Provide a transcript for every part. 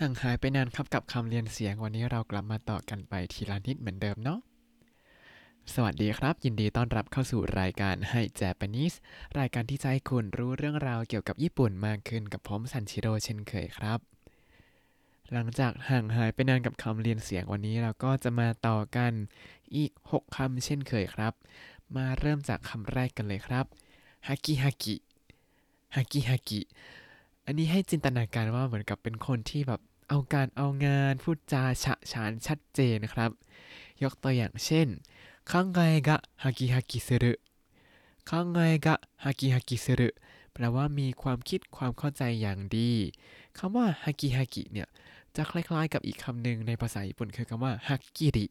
ห่างหายไปนานครับกับคำเรียนเสียงวันนี้เรากลับมาต่อกันไปทีละนิดเหมือนเดิมเนาะสวัสดีครับ ยินดีต้อนรับเข้าสู่รายการให้ Japanese รายการที่จะให้คุณรู้เรื่องราวเกี่ยวกับญี่ปุ่นมากขึ้นกับผมซันชิโร่เช่นเคยครับ หลังจากห่างหายไปนานกับคำเรียนเสียงวันนี้เราก็จะมาต่อกันอีก 6คำเช่นเคยครับ มาเริ่มจากคำแรกกันเลยครับฮากิฮากิฮากิฮากิ อันนี้ให้จินตนาการว่าเหมือนกับเป็นคนที่แบบเอาการเอางานพูดจาฉะฉานชัดเจนนะครับ ยกตัวอย่างเช่นข้างไงกะฮากิฮากิซึรุข้างไงกะฮากิฮากิซึรุแปลว่ามีความคิดความเข้าใจอย่างดีคำว่าฮากิฮากิเนี่ยจะคล้ายๆ กับอีกคำหนึ่งในภาษาญี่ปุ่นคือคำว่าฮักกิริ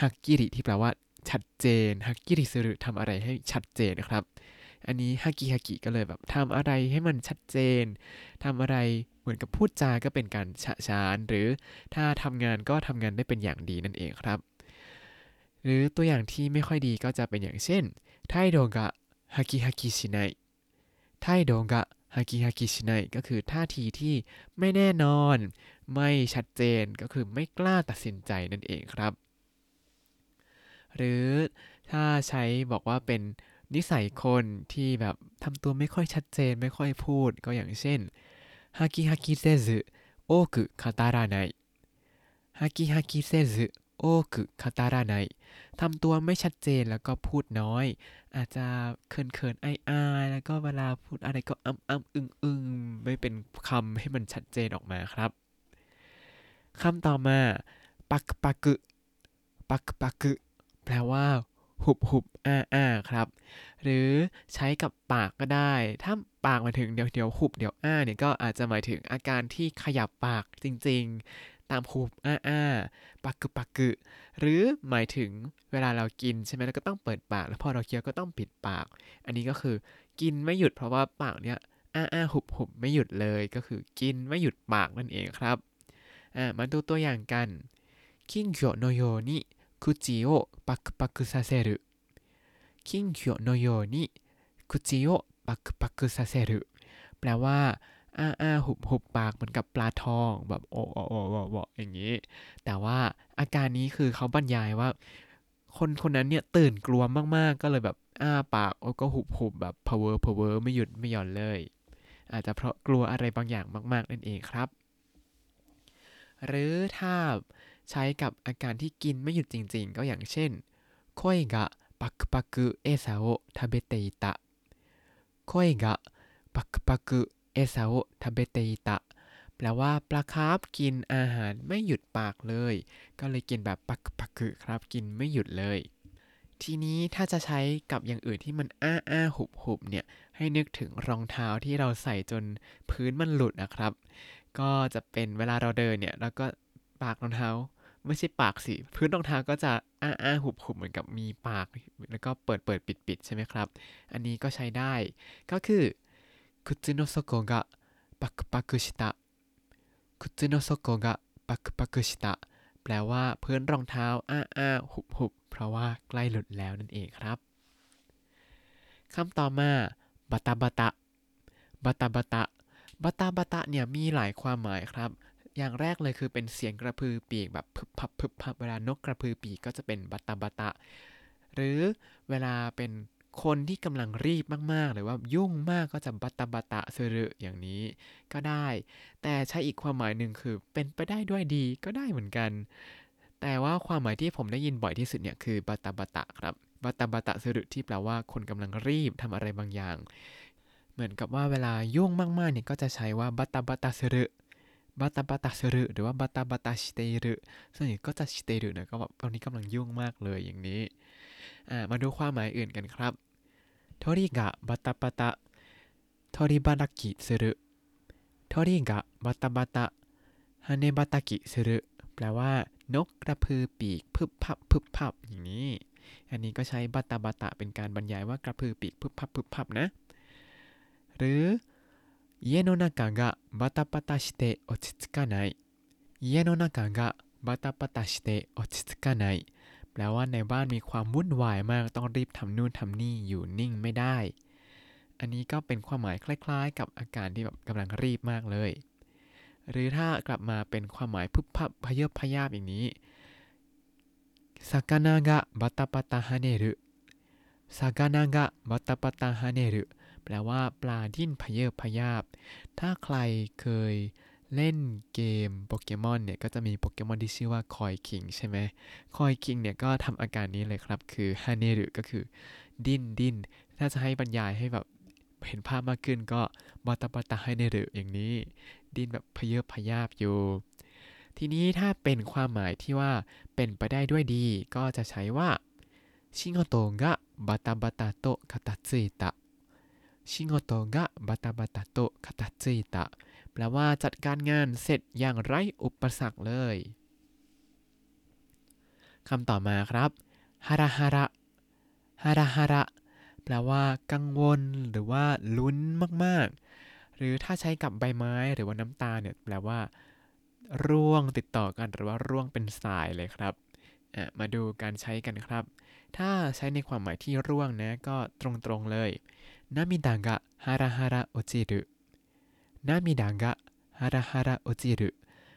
ฮักกิริที่แปลว่าชัดเจนฮักกิริซึรุทำอะไรให้ชัดเจนนะครับ อันนี้ฮากิฮากิก็เลยแบบทำอะไรให้มันชัดเจนทำอะไรเหมือนกับพูดจาก็เป็นการฉะฉาน หรือถ้าทำงานก็ทำงานได้เป็นอย่างดีนั่นเองครับ หรือตัวอย่างที่ไม่ค่อยดีก็จะเป็นอย่างเช่นไทโดกะฮากิฮากิชิไนไทโดกะฮากิฮากิชิไนก็คือท่าทีที่ไม่แน่นอน ไม่ชัดเจนก็คือไม่กล้าตัดสินใจนั่นเองครับ หรือถ้าใช้บอกว่าเป็น นิสัยคนที่แบบทำตัวไม่ค่อยชัดเจนไม่ค่อยพูดก็อย่างเช่นฮากิฮากิเซซึโอคุคาตาระไนฮากิฮากิเซซึโอคุคาตาระไนทำตัวไม่ชัดเจนแล้วก็พูดน้อย อาจจะเขินเขินไออายแล้วก็เวลาพูดอะไรก็อ้ำอ้ำอึงอึงไม่เป็นคำให้มันชัดเจนออกมาครับคำต่อมาปักปักปักปักแปลว่า หุบหุบอ้าอ้าครับ หรือใช้กับปากก็ได้ ถ้าปากมาถึงเดี๋ยวเดี๋ยวหุบเดี๋ยวอ้าเนี่ยก็อาจจะหมายถึงอาการที่ขยับปากจริง ๆ ตามหุบอ้าอ้าปักกึปักกึ หรือหมายถึงเวลาเรากินใช่ไหมเราก็ต้องเปิดปาก แล้วพอเราเคี้ยวก็ต้องปิดปาก อันนี้ก็คือกินไม่หยุดเพราะว่าปากเนี่ยอ้าอ้าหุบหุบไม่หยุดเลยก็คือกินไม่หยุดปากนั่นเองครับอ่ามาดูตัวอย่างกันคิงโยโนโยนิ คุจิโอปักปักซาเซรุคิงโยโนโยนิคุจิโอปักปักซาเซรุแปลว่าอ้าอ้าหุบหุบปากเหมือนกับปลาทองแบบโอโอโอโอโออย่างนี้ แต่ว่าอาการนี้คือเขาบรรยายว่า คนคนนั้นเนี่ยตื่นกลัวมากๆ ก็เลยแบบอ้าปากแล้วก็หุบหุบแบบ power power ไม่หยุดไม่หย่อนเลย อาจจะเพราะกลัวอะไรบางอย่างมาก ๆ นั่นเองครับ หรือถ้า ใช้กับอาการที่กินไม่หยุดจริงๆ ก็อย่างเช่น鯉がパクパク餌を食べていた 鯉がパクパク餌を食べていたแปลว่าปลาคาร์ฟกินอาหารไม่หยุดปากเลย ก็เลยกินแบบปักปักครับกินไม่หยุดเลย ทีนี้ถ้าจะใช้กับอย่างอื่นที่มันอ้าอ้าหุบหุบเนี่ยให้นึกถึงรองเท้าที่เราใส่จนพื้นมันหลุดนะครับ ก็จะเป็นเวลาเราเดินเนี่ยแล้วก็ปากรองเท้า ไม่ใช่ปากสิ พื้นรองเท้าก็จะอ้าอ้าหุบหุบเหมือนกับมีปาก แล้วก็เปิดเปิดปิดปิดใช่ไหมครับ อันนี้ก็ใช้ได้ ก็คือคุตโนโซโกะปักปักชิตะคุตโนโซโกะปักปักชิตะแปลว่าพื้นรองเท้าอ้าอ้าหุบหุบเพราะว่าใกล้หลุดแล้วนั่นเองครับคำต่อมาบัตตาบัตะบาตาบัตะบาตาบัตตาเนี่ยมีหลายความหมายครับ อย่างแรกเลยคือเป็นเสียงกระพือปีกแบบพึบพับพึบพับเวลานกกระพือปีกก็จะเป็นบัตตาบัตะ หรือเวลาเป็นคนที่กำลังรีบมากๆ หรือว่ายุ่งมากก็จะบัตตาบัตตะเซรุอย่างนี้ก็ได้ แต่ใช้อีกความหมายหนึ่งคือเป็นไปได้ด้วยดีก็ได้เหมือนกัน แต่ว่าความหมายที่ผมได้ยินบ่อยที่สุดเนี่ยคือบัตตาบัตตะครับบัตตาบัตตะเซรุที่แปลว่าคนกำลังรีบทำอะไรบางอย่าง เหมือนกับว่าเวลายุ่งมากๆเนี่ยก็จะใช้ว่าบัตตาบัตตะเซรุ บาตาบาตาเซรุหรือว่าบาตาบาตาชเตรุส่วนใหญ่ก็จะชเตรุเนี่ยก็แบบตอนนี้กำลังยุ่งมากเลยอย่างนี้มาดูความหมายอื่นกันครับทอริกะบาตาบาตาทอริบาตากิเซรุทอริกะบาตาบาตาฮันเนบาตากิเซรุแปลว่านกกระพือปีกพึบพับพึบพับอย่างนี้ อันนี้ก็ใช้บาตาบาตาเป็นการบรรยายว่ากระพือปีกพึบพับพึบพับนะ หรือ 家の中がバタバタして落ち着かない家の中がバタバタして落ち着かないแปลว่าในบ้านมีความวุ่นวายมากต้องรีบทำนู่นทำนี่อยู่นิ่งไม่ได้ อันนี้ก็เป็นความหมายคล้ายๆ กับอาการที่แบบกำลังรีบมากเลย หรือถ้ากลับมาเป็นความหมายพุบพับพเยบพยาบอย่างนี้สากานาะบัตตาปตาฮาเน แปลว่าปลาดิ้นพเยบพยาบ ถ้าใครเคยเล่นเกมโปเกมอนเนี่ยก็จะมีโปเกมอนที่ชื่อว่าคอยคิงใช่ไหมคอยคิงเนี่ยก็ทำอาการนี้เลยครับ คือฮาเนรุก็คือดิ้นดิ้น ถ้าจะให้บรรยายให้แบบเห็นภาพมากขึ้นก็บอตาบอตาฮาเนรุอย่างนี้ ดิ้นแบบพเยบพยาบอยู่ ทีนี้ถ้าเป็นความหมายที่ว่าเป็นไปได้ด้วยดี ก็จะใช้ว่าชิโงโตะ ชิโงโตกะบาตาบาตาโตคาตาจิตะแปลว่าจัดการงานเสร็จอย่างไร้อุปสรรคเลยคำต่อมาครับฮาระฮาระฮาระฮาระแปลว่ากังวลหรือว่าลุ้นมากๆ หรือถ้าใช้กับใบไม้หรือว่าน้ำตาเนี่ยแปลว่า ร่วงติดต่อกันหรือว่าร่วงเป็นสายเลยครับ มาดูการใช้กันครับ ถ้าใช้ในความหมายที่ร่วงนะก็ตรงๆเลยนามิดะกะฮาระฮาระโอจิรุนามิดะกะฮาระฮาระโอจิรุ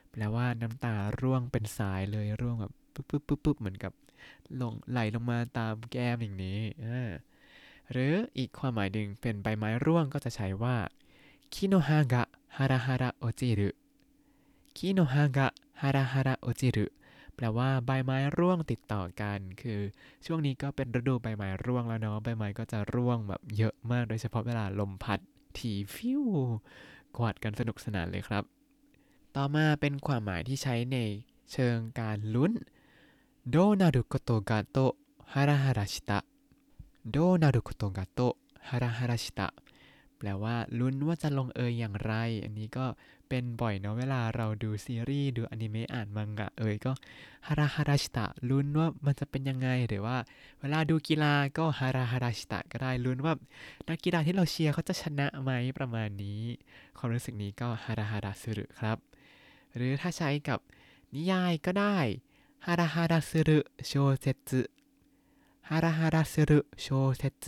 แปลว่าน้ำตาร่วงเป็นสายเลยร่วงแบบปุ๊บปุ๊บปุ๊บปุ๊บเหมือนกับลงไหลลงมาตามแก้มอย่างนี้ หรืออีกความหมายหนึ่งเป็นใบไม้ร่วงก็จะใช้ว่าคิโนฮากะฮาระฮาระโอจิรุคิโนฮากะฮาระฮาระโอจิรุ แปลว่าใบไม้ร่วงติดต่อกัน คือช่วงนี้ก็เป็นฤดูใบไม้ร่วงแล้วเนาะ ใบไม้ก็จะร่วงแบบเยอะมาก โดยเฉพาะเวลาลมพัดทีฟิวกวาดกันสนุกสนานเลยครับ ต่อมาเป็นความหมายที่ใช้ในเชิงการลุ้นโดนารุโกโตกาโตฮาราฮาราชิตะโดนารุโกโตกาโตฮาราฮาราชิตะ แปลว่าลุ้นว่าจะลงเอยอย่างไร อันนี้ก็เป็นบ่อยเนาะเวลาเราดูซีรีส์ดูอนิเมะอ่านมังงะเอ่ยก็ฮาราฮาราชิตะลุ้นว่ามันจะเป็นยังไงหรือว่า เวลาดูกีฬาก็ฮาราฮาราชิตะก็ได้ลุ้นว่านักกีฬาที่เราเชียร์เขาจะชนะไหมประมาณนี้ ความรู้สึกนี้ก็ฮาราฮาราสุรุครับ หรือถ้าใช้กับนิยายก็ได้ฮาราฮาราสุรุโชเซตฮาราฮาราสุรุโชเซต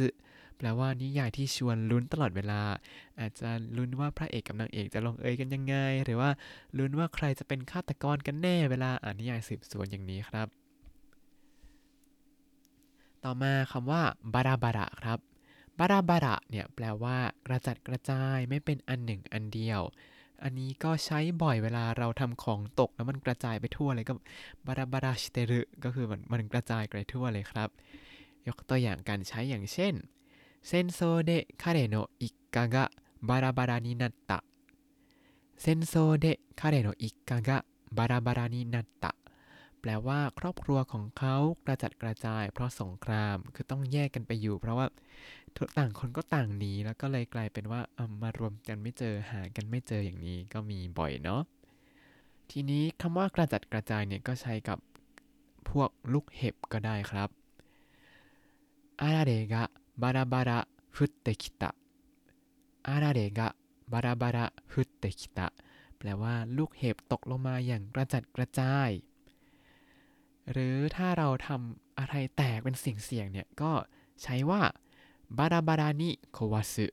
แปลว่านิยายที่ชวนลุ้นตลอดเวลา อาจจะลุ้นว่าพระเอกกับนางเอกจะลงเอยกันยังไง หรือว่าลุ้นว่าใครจะเป็นฆาตกรกันแน่เวลาอ่านนิยายสืบสวนอย่างนี้ครับ ต่อมาคำว่าบาราบาระครับบาราบาระเนี่ยแปลว่ากระจัดกระจายไม่เป็นอันหนึ่งอันเดียว อันนี้ก็ใช้บ่อยเวลาเราทำของตกแล้วมันกระจายไปทั่วเลยก็บาราบาราชิเตรุก็คือมันมันกระจายไปทั่วเลยครับ ยกตัวอย่างการใช้อย่างเช่น 戦争で彼の一家がバラバラになった戦争で彼の一家がバラバラになったแปลว่าครอบครัวของเขากระจัดกระจาย เพราะสงครามคือต้องแยกกันไปอยู่ เพราะว่าต่างคนก็ต่างหนีแล้วก็เลยกลายเป็นว่ามารวมกันไม่เจอหากันไม่เจออย่างนี้ก็มีบ่อยเนาะทีนี้คำว่ากระจัดกระจายเนี่ยก็ใช้กับพวกลูกเห็บก็ได้ครับอาราเดกะ バラバラ降ってきたあられがบาราบาระฟุตเตคิตะแปลว่าลูกเห็บตกลงมาอย่างกระจัดกระจาย หรือถ้าเราทำอะไรแตกเป็นเสียงเสียงเนี่ย ก็ใช้ว่าบาราบารานิโควาสึ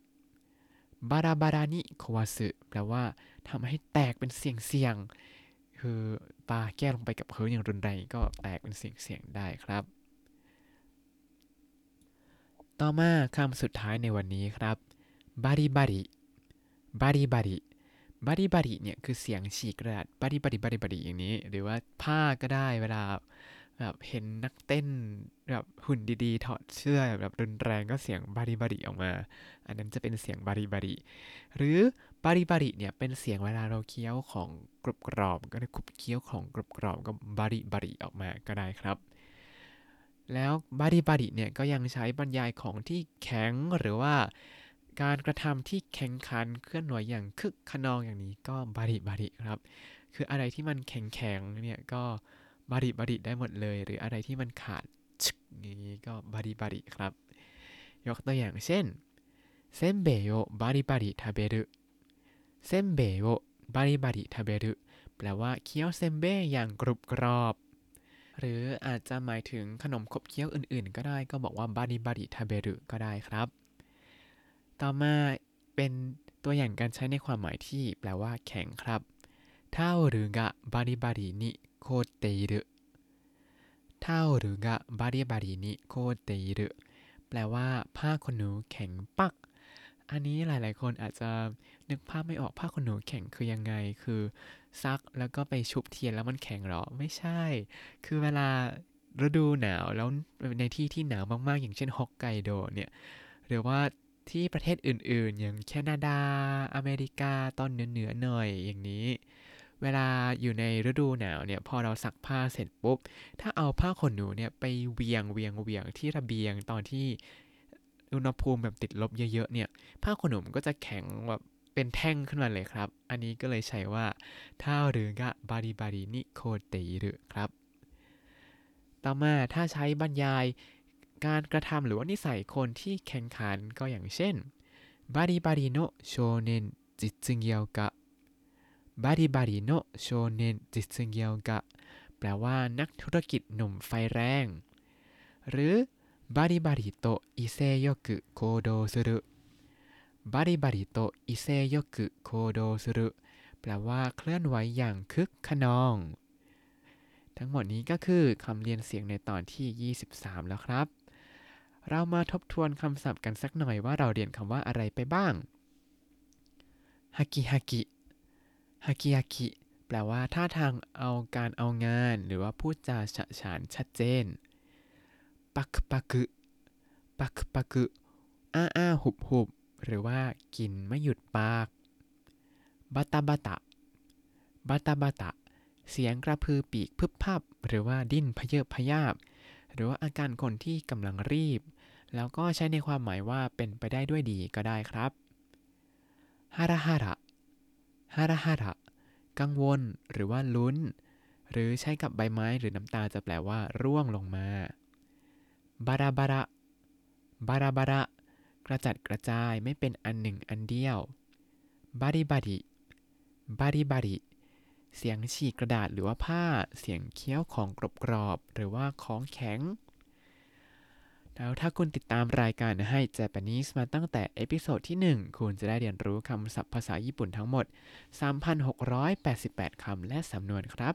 บาราบารานิโควาสึแปลว่าทำให้แตกเป็นเสียงเสียง คือปลาแก้ลงไปกับพื้นอย่างรุนแรงก็แตกเป็นเสียงเสียงได้ครับ ต่อมาคำสุดท้ายในวันนี้ครับบาริบาริบาริบาริบาริบาริเนี่ยคือเสียงฉีกกระดาษบาริบาริบาริบาริอย่างนี้ หรือว่าผ้าก็ได้เวลาแบบเห็นนักเต้นแบบหุ่นดีๆ ถอดเสื้อแบบรุนแรงก็เสียงบาริบาริออกมา อันนั้นจะเป็นเสียงบาริบาริหรือบาริบาริเนี่ยเป็นเสียงเวลาเราเคี้ยวของกรุบกรอบก็ได้คุบเคี้ยวของกรุบกรอบก็บาริบาริออกมาก็ได้ครับ แล้วบาริบาริเนี่ยก็ยังใช้บรรยายของที่แข็งหรือว่าการกระทำที่แข็งขันเคลื่อนไหวอย่างคึกขนองอย่างนี้ก็บาริบาริครับ คืออะไรที่มันแข็งแข็งเนี่ยก็บาริบาริได้หมดเลย หรืออะไรที่มันขาดชึกนี้ก็บาริบาริครับ ยกตัวอย่างเช่นเซนเบโยบาริบาริทาเบรุเซนเบโยบาริบาริทาเบรุแปลว่าเคี้ยวเซนเบอย่างกรุบกรอบ หรืออาจจะหมายถึงขนมขบเคี้ยวอื่นๆ ก็ได้ก็บอกว่าบาริบาริทาเบรุก็ได้ครับ ต่อมาเป็นตัวอย่างการใช้ในความหมายที่แปลว่าแข็งครับเท่าหรือกะบาริบารินิโคเตรุเท่าหรือกะบาริบารินิโคเตรุแปลว่าผ้าขนหนูแข็งปัก อันนี้หลายๆ คนอาจจะนึกภาพไม่ออกผ้าขนหนูแข็งคือยังไง คือ ซักแล้วก็ไปชุบเทียนแล้วมันแข็งหรอ ไม่ใช่ คือเวลาฤดูหนาวแล้วในที่ที่หนาวมากๆ อย่างเช่นฮอกไกโดเนี่ย หรือว่าที่ประเทศอื่นๆ อย่างแคนาดา อเมริกาตอนเหนือๆหน่อยอย่างนี้ เวลาอยู่ในฤดูหนาวเนี่ยพอเราซักผ้าเสร็จปุ๊บ ถ้าเอาผ้าขนหนูเนี่ยไปเวียงเวียงเวียงที่ระเบียงตอนที่อุณหภูมิแบบติดลบเยอะๆเนี่ย ผ้าขนหนูมันก็จะแข็งแบบ เป็นแท่งขึ้นมาเลยครับ อันนี้ก็เลยใช้ว่าท้าหรือกะบาริบารินิโคเตหรือครับ ต่อมาถ้าใช้บรรยายการกระทำหรือว่านิสัยคนที่แข่งขันก็อย่างเช่นバリバリの青年実業家 バリバリの青年実業家แปลว่านักธุรกิจหนุ่มไฟแรง หรือバリバリと威勢よく行動する バリバリと威勢よく行動するแปลว่าเคลื่อนไหวอย่างคึกคะนอง ทั้งหมดนี้ก็คือคำเลียนเสียงในตอนที่ 23 แล้วครับ เรามาทบทวนคำศัพท์กันสักหน่อยว่าเราเรียนคำว่าอะไรไปบ้างฮากิฮากิฮากิฮากิแปลว่าท่าทางเอาการเอางาน หรือว่าพูดจาฉะฉานชัดเจน ปักปักปักปักอ้าอ้าหุบหุบ หรือว่ากินไม่หยุดปากบาตาบาตะบาตาบาตะ เสียงกระพือปีกพึบพับ หรือว่าดิ้นพเยอพยาบ หรือว่าอาการคนที่กำลังรีบ แล้วก็ใช้ในความหมายว่าเป็นไปได้ด้วยดีก็ได้ครับฮาระฮาระฮาระฮาระกังวล หรือว่าลุ้น หรือใช้กับใบไม้หรือน้ำตาจะแปลว่าร่วงลงมาบาราบาระบาราบาระ กระจัดกระจายไม่เป็นอันหนึ่งอันเดียวบาริบาริบาริบาริเสียงฉีกกระดาษหรือว่าผ้า เสียงเคี้ยวของกรอบๆหรือว่าของแข็ง แล้วถ้าคุณติดตามรายการให้ Japanese มาตั้งแต่ episode ที่ 1 คุณจะได้เรียนรู้คำศัพท์ภาษาญี่ปุ่นทั้งหมด 3,688 คำและสำนวนครับ